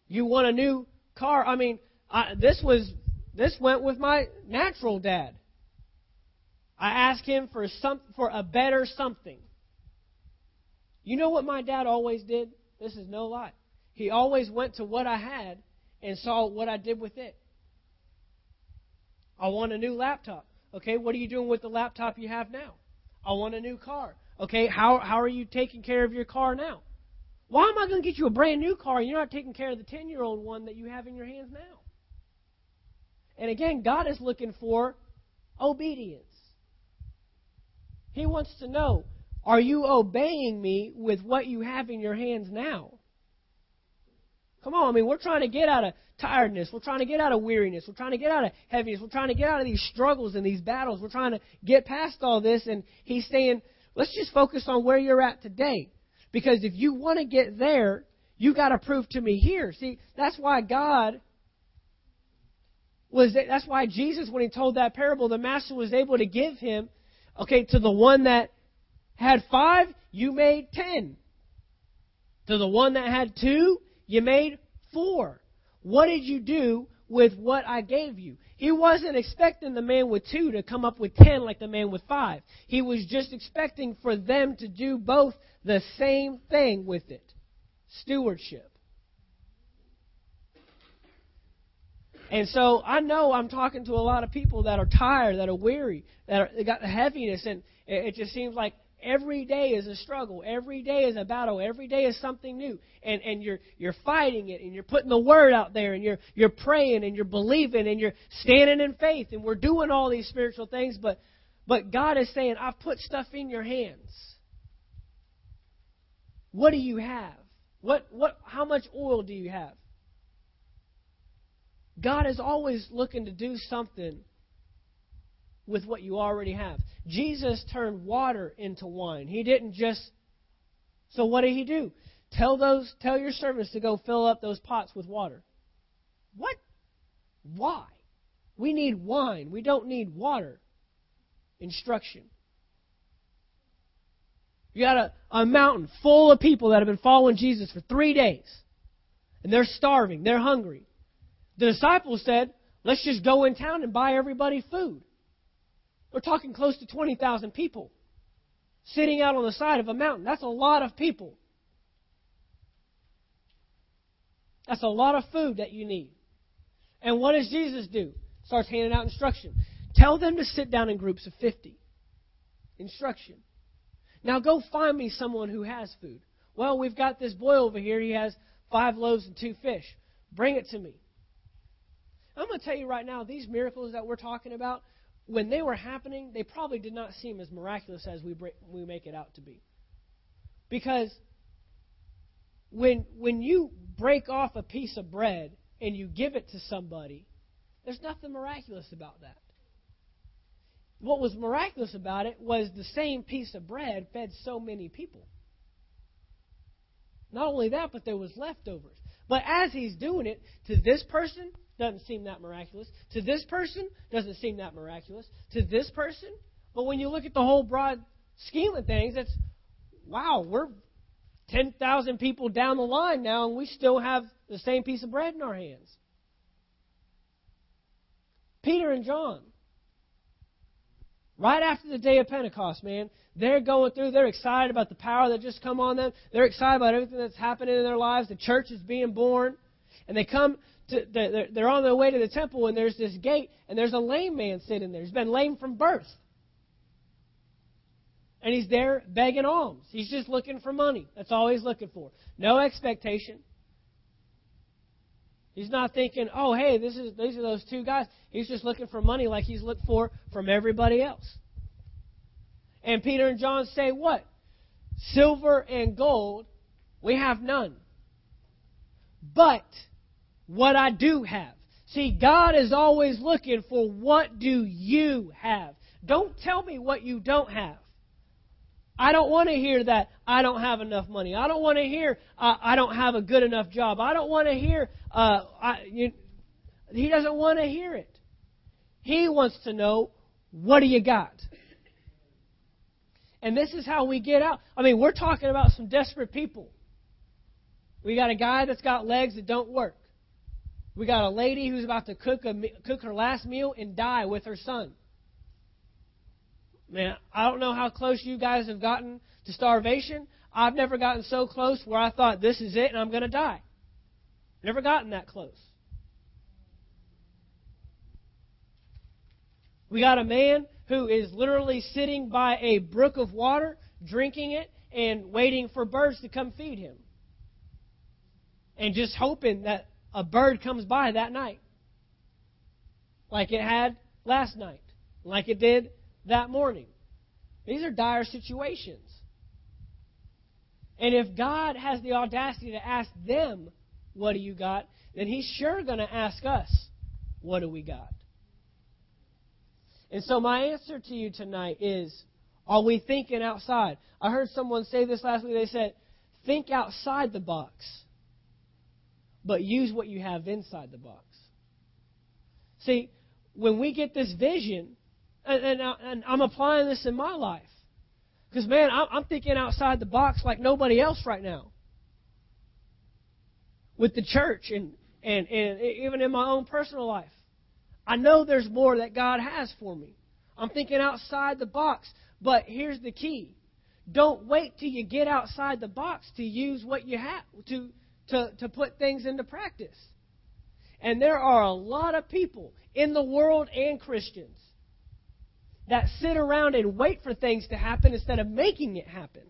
You want a new car. I mean, I, this was this went with my natural dad. I asked him for some for a better something. You know what my dad always did? This is no lie. He always went to what I had and saw what I did with it. I want a new laptop. Okay, what are you doing with the laptop you have now? I want a new car. Okay, how, how are you taking care of your car now? Why am I going to get you a brand new car and you're not taking care of the 10 year old one that you have in your hands now? And again, God is looking for obedience. He wants to know are you obeying me with what you have in your hands now? Come on, I mean, we're trying to get out of tiredness. We're trying to get out of weariness. We're trying to get out of heaviness. We're trying to get out of these struggles and these battles. We're trying to get past all this. And he's saying, let's just focus on where you're at today. Because if you want to get there, you got to prove to me here. See, that's why God was, that's why Jesus, when he told that parable, the master was able to give him, okay, to the one that had five, you made ten. To the one that had two, you made four. What did you do with what I gave you? He wasn't expecting the man with two to come up with ten like the man with five. He was just expecting for them to do both the same thing with it stewardship. And so I know I'm talking to a lot of people that are tired, that are weary, that are, they got the heaviness, and it just seems like Every day is a struggle. Every day is a battle. Every day is something new. And, and you're, you're fighting it and you're putting the word out there and you're, you're praying and you're believing and you're standing in faith and we're doing all these spiritual things. But, but God is saying, I've put stuff in your hands. What do you have? What, what, how much oil do you have? God is always looking to do something with what you already have. Jesus turned water into wine. He didn't just So what did he do? Tell those tell your servants to go fill up those pots with water. What? Why? We need wine. We don't need water. Instruction. You got a, a mountain full of people that have been following Jesus for three days. And they're starving. They're hungry. The disciples said, let's just go in town and buy everybody food. We're talking close to 20,000 people sitting out on the side of a mountain. That's a lot of people. That's a lot of food that you need. And what does Jesus do? Starts handing out instruction. Tell them to sit down in groups of 50. Instruction. Now go find me someone who has food. Well, we've got this boy over here. He has five loaves and two fish. Bring it to me. I'm going to tell you right now, these miracles that we're talking about, when they were happening, they probably did not seem as miraculous as we, break, we make it out to be. Because when, when you break off a piece of bread and you give it to somebody, there's nothing miraculous about that. What was miraculous about it was the same piece of bread fed so many people. Not only that, but there was leftovers. But as he's doing it, to this person, doesn't seem that miraculous. To this person, doesn't seem that miraculous. To this person, but when you look at the whole broad scheme of things, it's wow, we're 10,000 people down the line now, and we still have the same piece of bread in our hands. Peter and John, right after the day of Pentecost, man, they're going through, they're excited about the power that just come on them. They're excited about everything that's happening in their lives. The church is being born. And they come to, they're on their way to the temple, and there's this gate, and there's a lame man sitting there. He's been lame from birth. And he's there begging alms. He's just looking for money. That's all he's looking for. No expectation. He's not thinking, oh, hey, this is these are those two guys. He's just looking for money like he's looked for from everybody else. And Peter and John say, what? Silver and gold, we have none. But what I do have. See, God is always looking for what do you have. Don't tell me what you don't have. I don't want to hear that I don't have enough money. I don't want to hear uh, I don't have a good enough job. I don't want to hear. Uh, I, you, he doesn't want to hear it. He wants to know what do you got. And this is how we get out. I mean, we're talking about some desperate people. We got a guy that's got legs that don't work. We got a lady who's about to cook a, cook her last meal and die with her son. Man, I don't know how close you guys have gotten to starvation. I've never gotten so close where I thought this is it and I'm going to die. Never gotten that close. We got a man who is literally sitting by a brook of water, drinking it, and waiting for birds to come feed him. And just hoping that a bird comes by that night. Like it had last night. Like it did that morning. These are dire situations. And if God has the audacity to ask them, What do you got? then He's sure going to ask us, What do we got? And so, my answer to you tonight is Are we thinking outside? I heard someone say this last week. They said, Think outside the box, but use what you have inside the box. See, when we get this vision, and, and, and I'm applying this in my life. Because, man, I'm thinking outside the box like nobody else right now. With the church and, and, and even in my own personal life. I know there's more that God has for me. I'm thinking outside the box. But here's the key don't wait till you get outside the box to use what you have, to, to, to put things into practice. And there are a lot of people in the world and Christians that sit around and wait for things to happen instead of making it happen.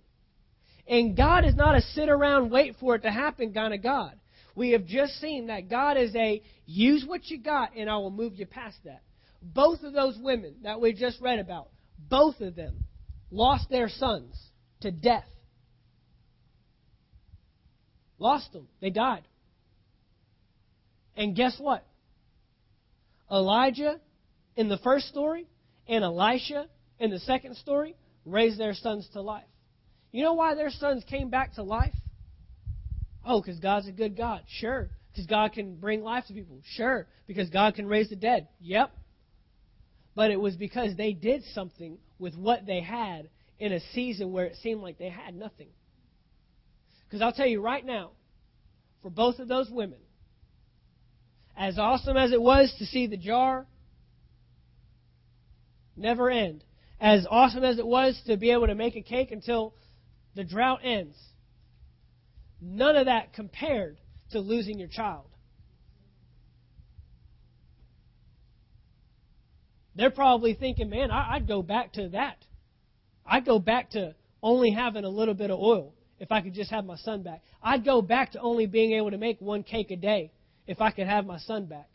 And God is not a sit around, wait for it to happen kind of God. We have just seen that God is a use what you got and I will move you past that. Both of those women that we just read about, both of them lost their sons to death. Lost them. They died. And guess what? Elijah, in the first story, and Elisha in the second story raised their sons to life. You know why their sons came back to life? Oh, because God's a good God. Sure. Because God can bring life to people. Sure. Because God can raise the dead. Yep. But it was because they did something with what they had in a season where it seemed like they had nothing. Because I'll tell you right now, for both of those women, as awesome as it was to see the jar never end. As awesome as it was to be able to make a cake until the drought ends, none of that compared to losing your child. They're probably thinking, man, I'd go back to that. I'd go back to only having a little bit of oil if I could just have my son back. I'd go back to only being able to make one cake a day if I could have my son back.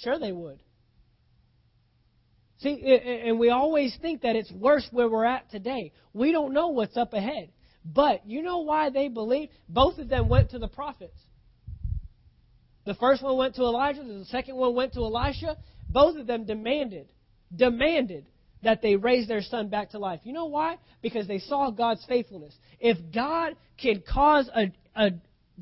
Sure, they would. See, and we always think that it's worse where we're at today. We don't know what's up ahead. But you know why they believe? Both of them went to the prophets. The first one went to Elijah, the second one went to Elisha. Both of them demanded, demanded that they raised their son back to life. You know why? Because they saw God's faithfulness. If God can cause a, a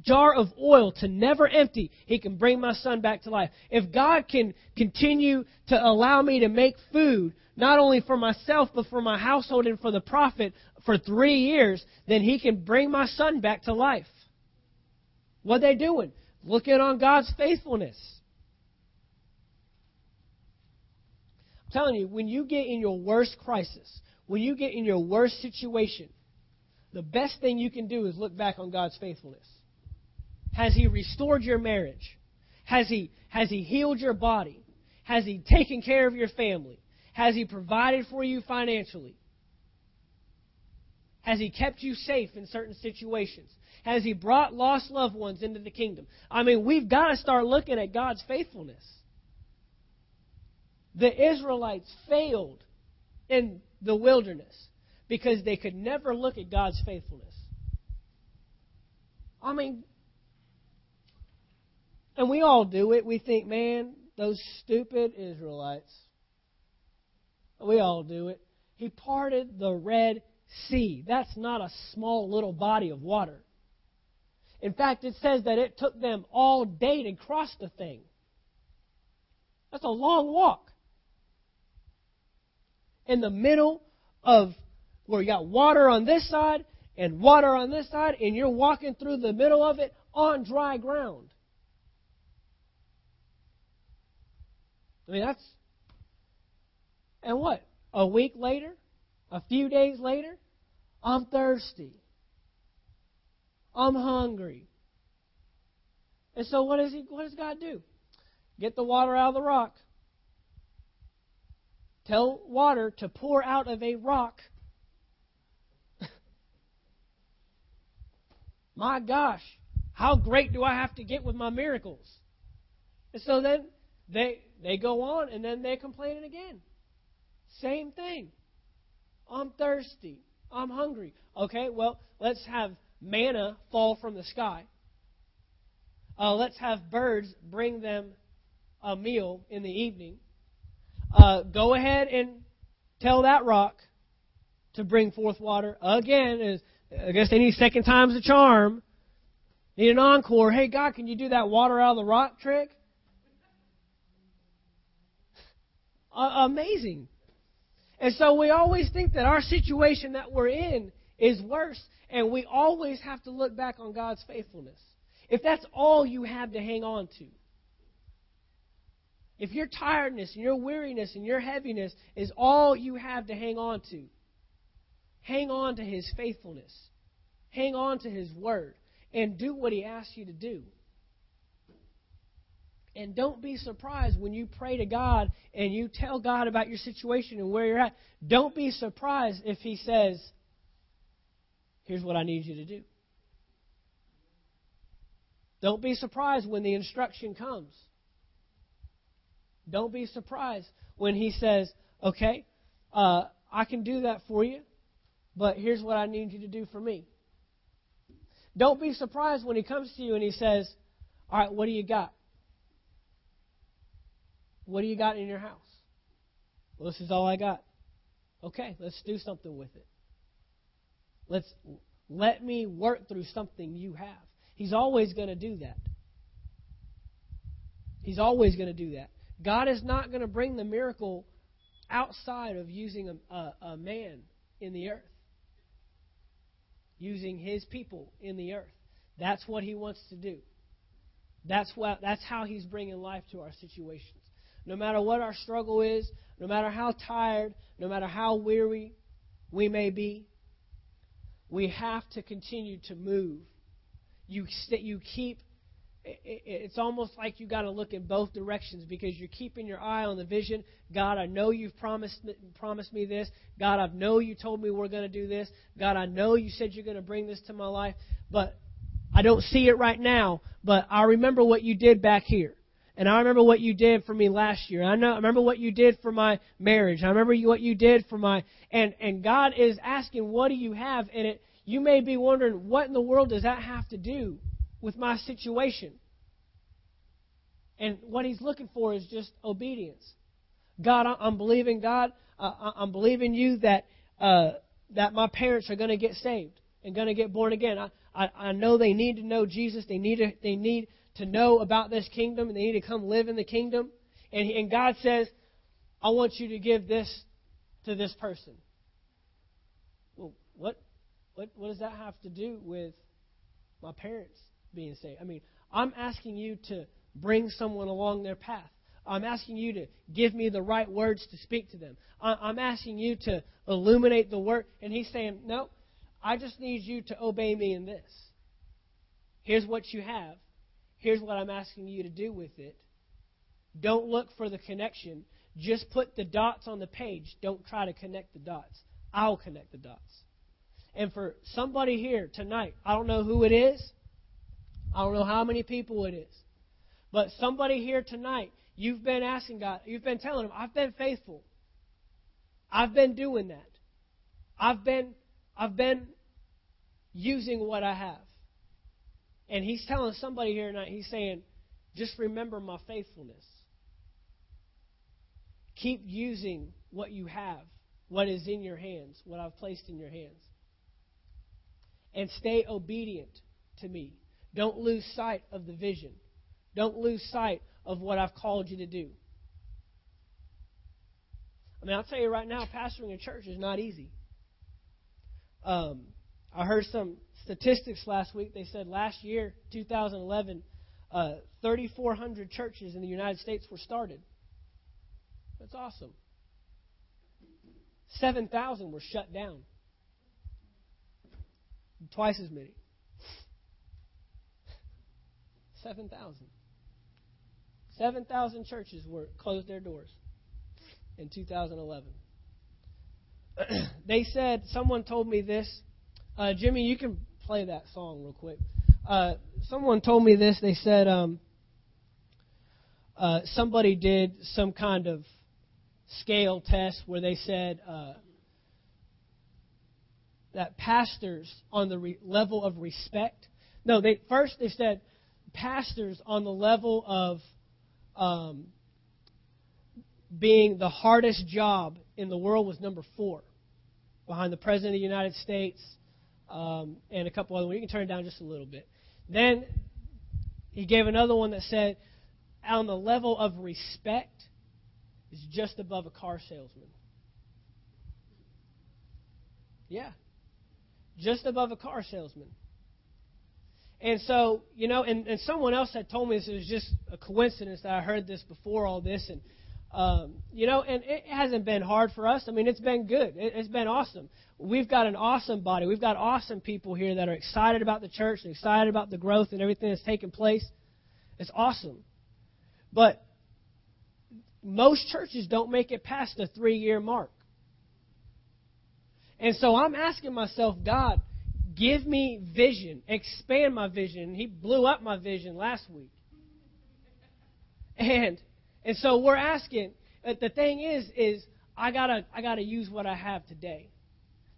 jar of oil to never empty, He can bring my son back to life. If God can continue to allow me to make food, not only for myself, but for my household and for the prophet for three years, then He can bring my son back to life. What are they doing? Looking on God's faithfulness. Telling you, when you get in your worst crisis, when you get in your worst situation, the best thing you can do is look back on God's faithfulness. Has He restored your marriage? Has He, has he healed your body? Has He taken care of your family? Has He provided for you financially? Has He kept you safe in certain situations? Has He brought lost loved ones into the kingdom? I mean, we've got to start looking at God's faithfulness. The Israelites failed in the wilderness because they could never look at God's faithfulness. I mean, and we all do it. We think, man, those stupid Israelites. We all do it. He parted the Red Sea. That's not a small little body of water. In fact, it says that it took them all day to cross the thing. That's a long walk. In the middle of where you got water on this side and water on this side, and you're walking through the middle of it on dry ground. I mean, that's. And what? A week later? A few days later? I'm thirsty. I'm hungry. And so what does he what does God do? Get the water out of the rock. Tell water to pour out of a rock. [LAUGHS] my gosh, how great do I have to get with my miracles? And so then they they go on and then they complain again. Same thing. I'm thirsty. I'm hungry. Okay, well, let's have manna fall from the sky. Uh, let's have birds bring them a meal in the evening. Uh, go ahead and tell that rock to bring forth water. Again, I guess any second time's a charm. Need an encore. Hey, God, can you do that water out of the rock trick? Uh, amazing. And so we always think that our situation that we're in is worse. And we always have to look back on God's faithfulness. If that's all you have to hang on to, if your tiredness and your weariness and your heaviness is all you have to hang on to, hang on to His faithfulness. Hang on to His word and do what He asks you to do. And don't be surprised when you pray to God and you tell God about your situation and where you're at. Don't be surprised if He says, Here's what I need you to do. Don't be surprised when the instruction comes. Don't be surprised when He says, Okay, uh, I can do that for you, but here's what I need you to do for me. Don't be surprised when He comes to you and He says, All right, what do you got? What do you got in your house? Well, this is all I got. Okay, let's do something with it. Let's let me work through something you have. He's always going to do that. He's always going to do that. God is not going to bring the miracle outside of using a, a, a man in the earth, using his people in the earth. That's what he wants to do. That's what. That's how he's bringing life to our situations. No matter what our struggle is, no matter how tired, no matter how weary we may be, we have to continue to move. You, you keep it's almost like you got to look in both directions because you're keeping your eye on the vision. God, I know you've promised promised me this. God, I know you told me we're going to do this. God, I know you said you're going to bring this to my life, but I don't see it right now. But I remember what you did back here. And I remember what you did for me last year. I know I remember what you did for my marriage. I remember what you did for my and and God is asking, what do you have in it? You may be wondering, what in the world does that have to do with my situation? And what he's looking for is just obedience. God, I'm believing God. I'm believing you that uh, that my parents are going to get saved and going to get born again. I, I, I know they need to know Jesus. They need to, they need to know about this kingdom and they need to come live in the kingdom. And, and God says, I want you to give this to this person. Well, what, what, what does that have to do with my parents being saved? I mean, I'm asking you to bring someone along their path. I'm asking you to give me the right words to speak to them. I'm asking you to illuminate the word. And he's saying, No, I just need you to obey me in this. Here's what you have. Here's what I'm asking you to do with it. Don't look for the connection. Just put the dots on the page. Don't try to connect the dots. I'll connect the dots. And for somebody here tonight, I don't know who it is, I don't know how many people it is, but somebody here tonight, you've been asking God, you've been telling Him, I've been faithful. I've been doing that. I've been, I've been using what I have. And He's telling somebody here tonight, He's saying, just remember my faithfulness. Keep using what you have, what is in your hands, what I've placed in your hands. And stay obedient to me. Don't lose sight of the vision. Don't lose sight of what I've called you to do. I mean, I'll tell you right now, pastoring a church is not easy. Um, I heard some statistics last week. They said last year, 2011, uh, 3,400 churches in the United States were started. That's awesome. 7,000 were shut down. Twice as many. 7,000. 7,000 churches were closed their doors in 2011. [CLEARS THROAT] they said, someone told me this. Uh, Jimmy, you can play that song real quick. Uh, someone told me this. They said um, uh, somebody did some kind of scale test where they said uh, that pastors on the re- level of respect. No, they first they said pastors on the level of um, being the hardest job in the world was number four, behind the President of the United States um, and a couple other ones. You can turn it down just a little bit. Then he gave another one that said, on the level of respect, is just above a car salesman. Yeah. Just above a car salesman. And so, you know, and, and someone else had told me this. It was just a coincidence that I heard this before all this. And, um, you know, and it hasn't been hard for us. I mean, it's been good. It, it's been awesome. We've got an awesome body. We've got awesome people here that are excited about the church and excited about the growth and everything that's taking place. It's awesome. But most churches don't make it past the three year mark. And so I'm asking myself, God, Give me vision. Expand my vision. He blew up my vision last week. And and so we're asking. Uh, the thing is, is I gotta I gotta use what I have today.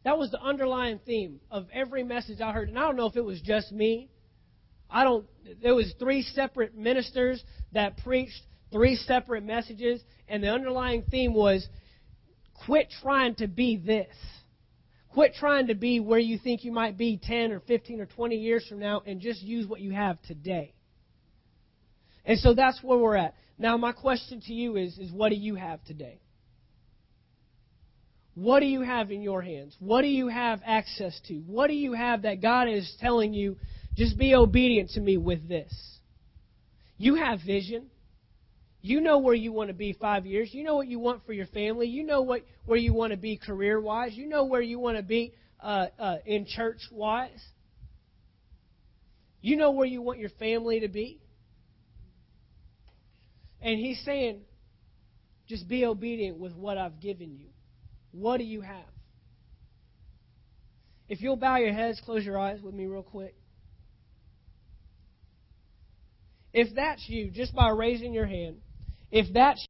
That was the underlying theme of every message I heard, and I don't know if it was just me. I don't. There was three separate ministers that preached three separate messages, and the underlying theme was, quit trying to be this. Quit trying to be where you think you might be 10 or 15 or 20 years from now and just use what you have today. And so that's where we're at. Now, my question to you is, is what do you have today? What do you have in your hands? What do you have access to? What do you have that God is telling you, just be obedient to me with this? You have vision. You know where you want to be five years. You know what you want for your family. You know what where you want to be career wise. You know where you want to be uh, uh, in church wise. You know where you want your family to be. And he's saying, just be obedient with what I've given you. What do you have? If you'll bow your heads, close your eyes with me real quick. If that's you, just by raising your hand, if that's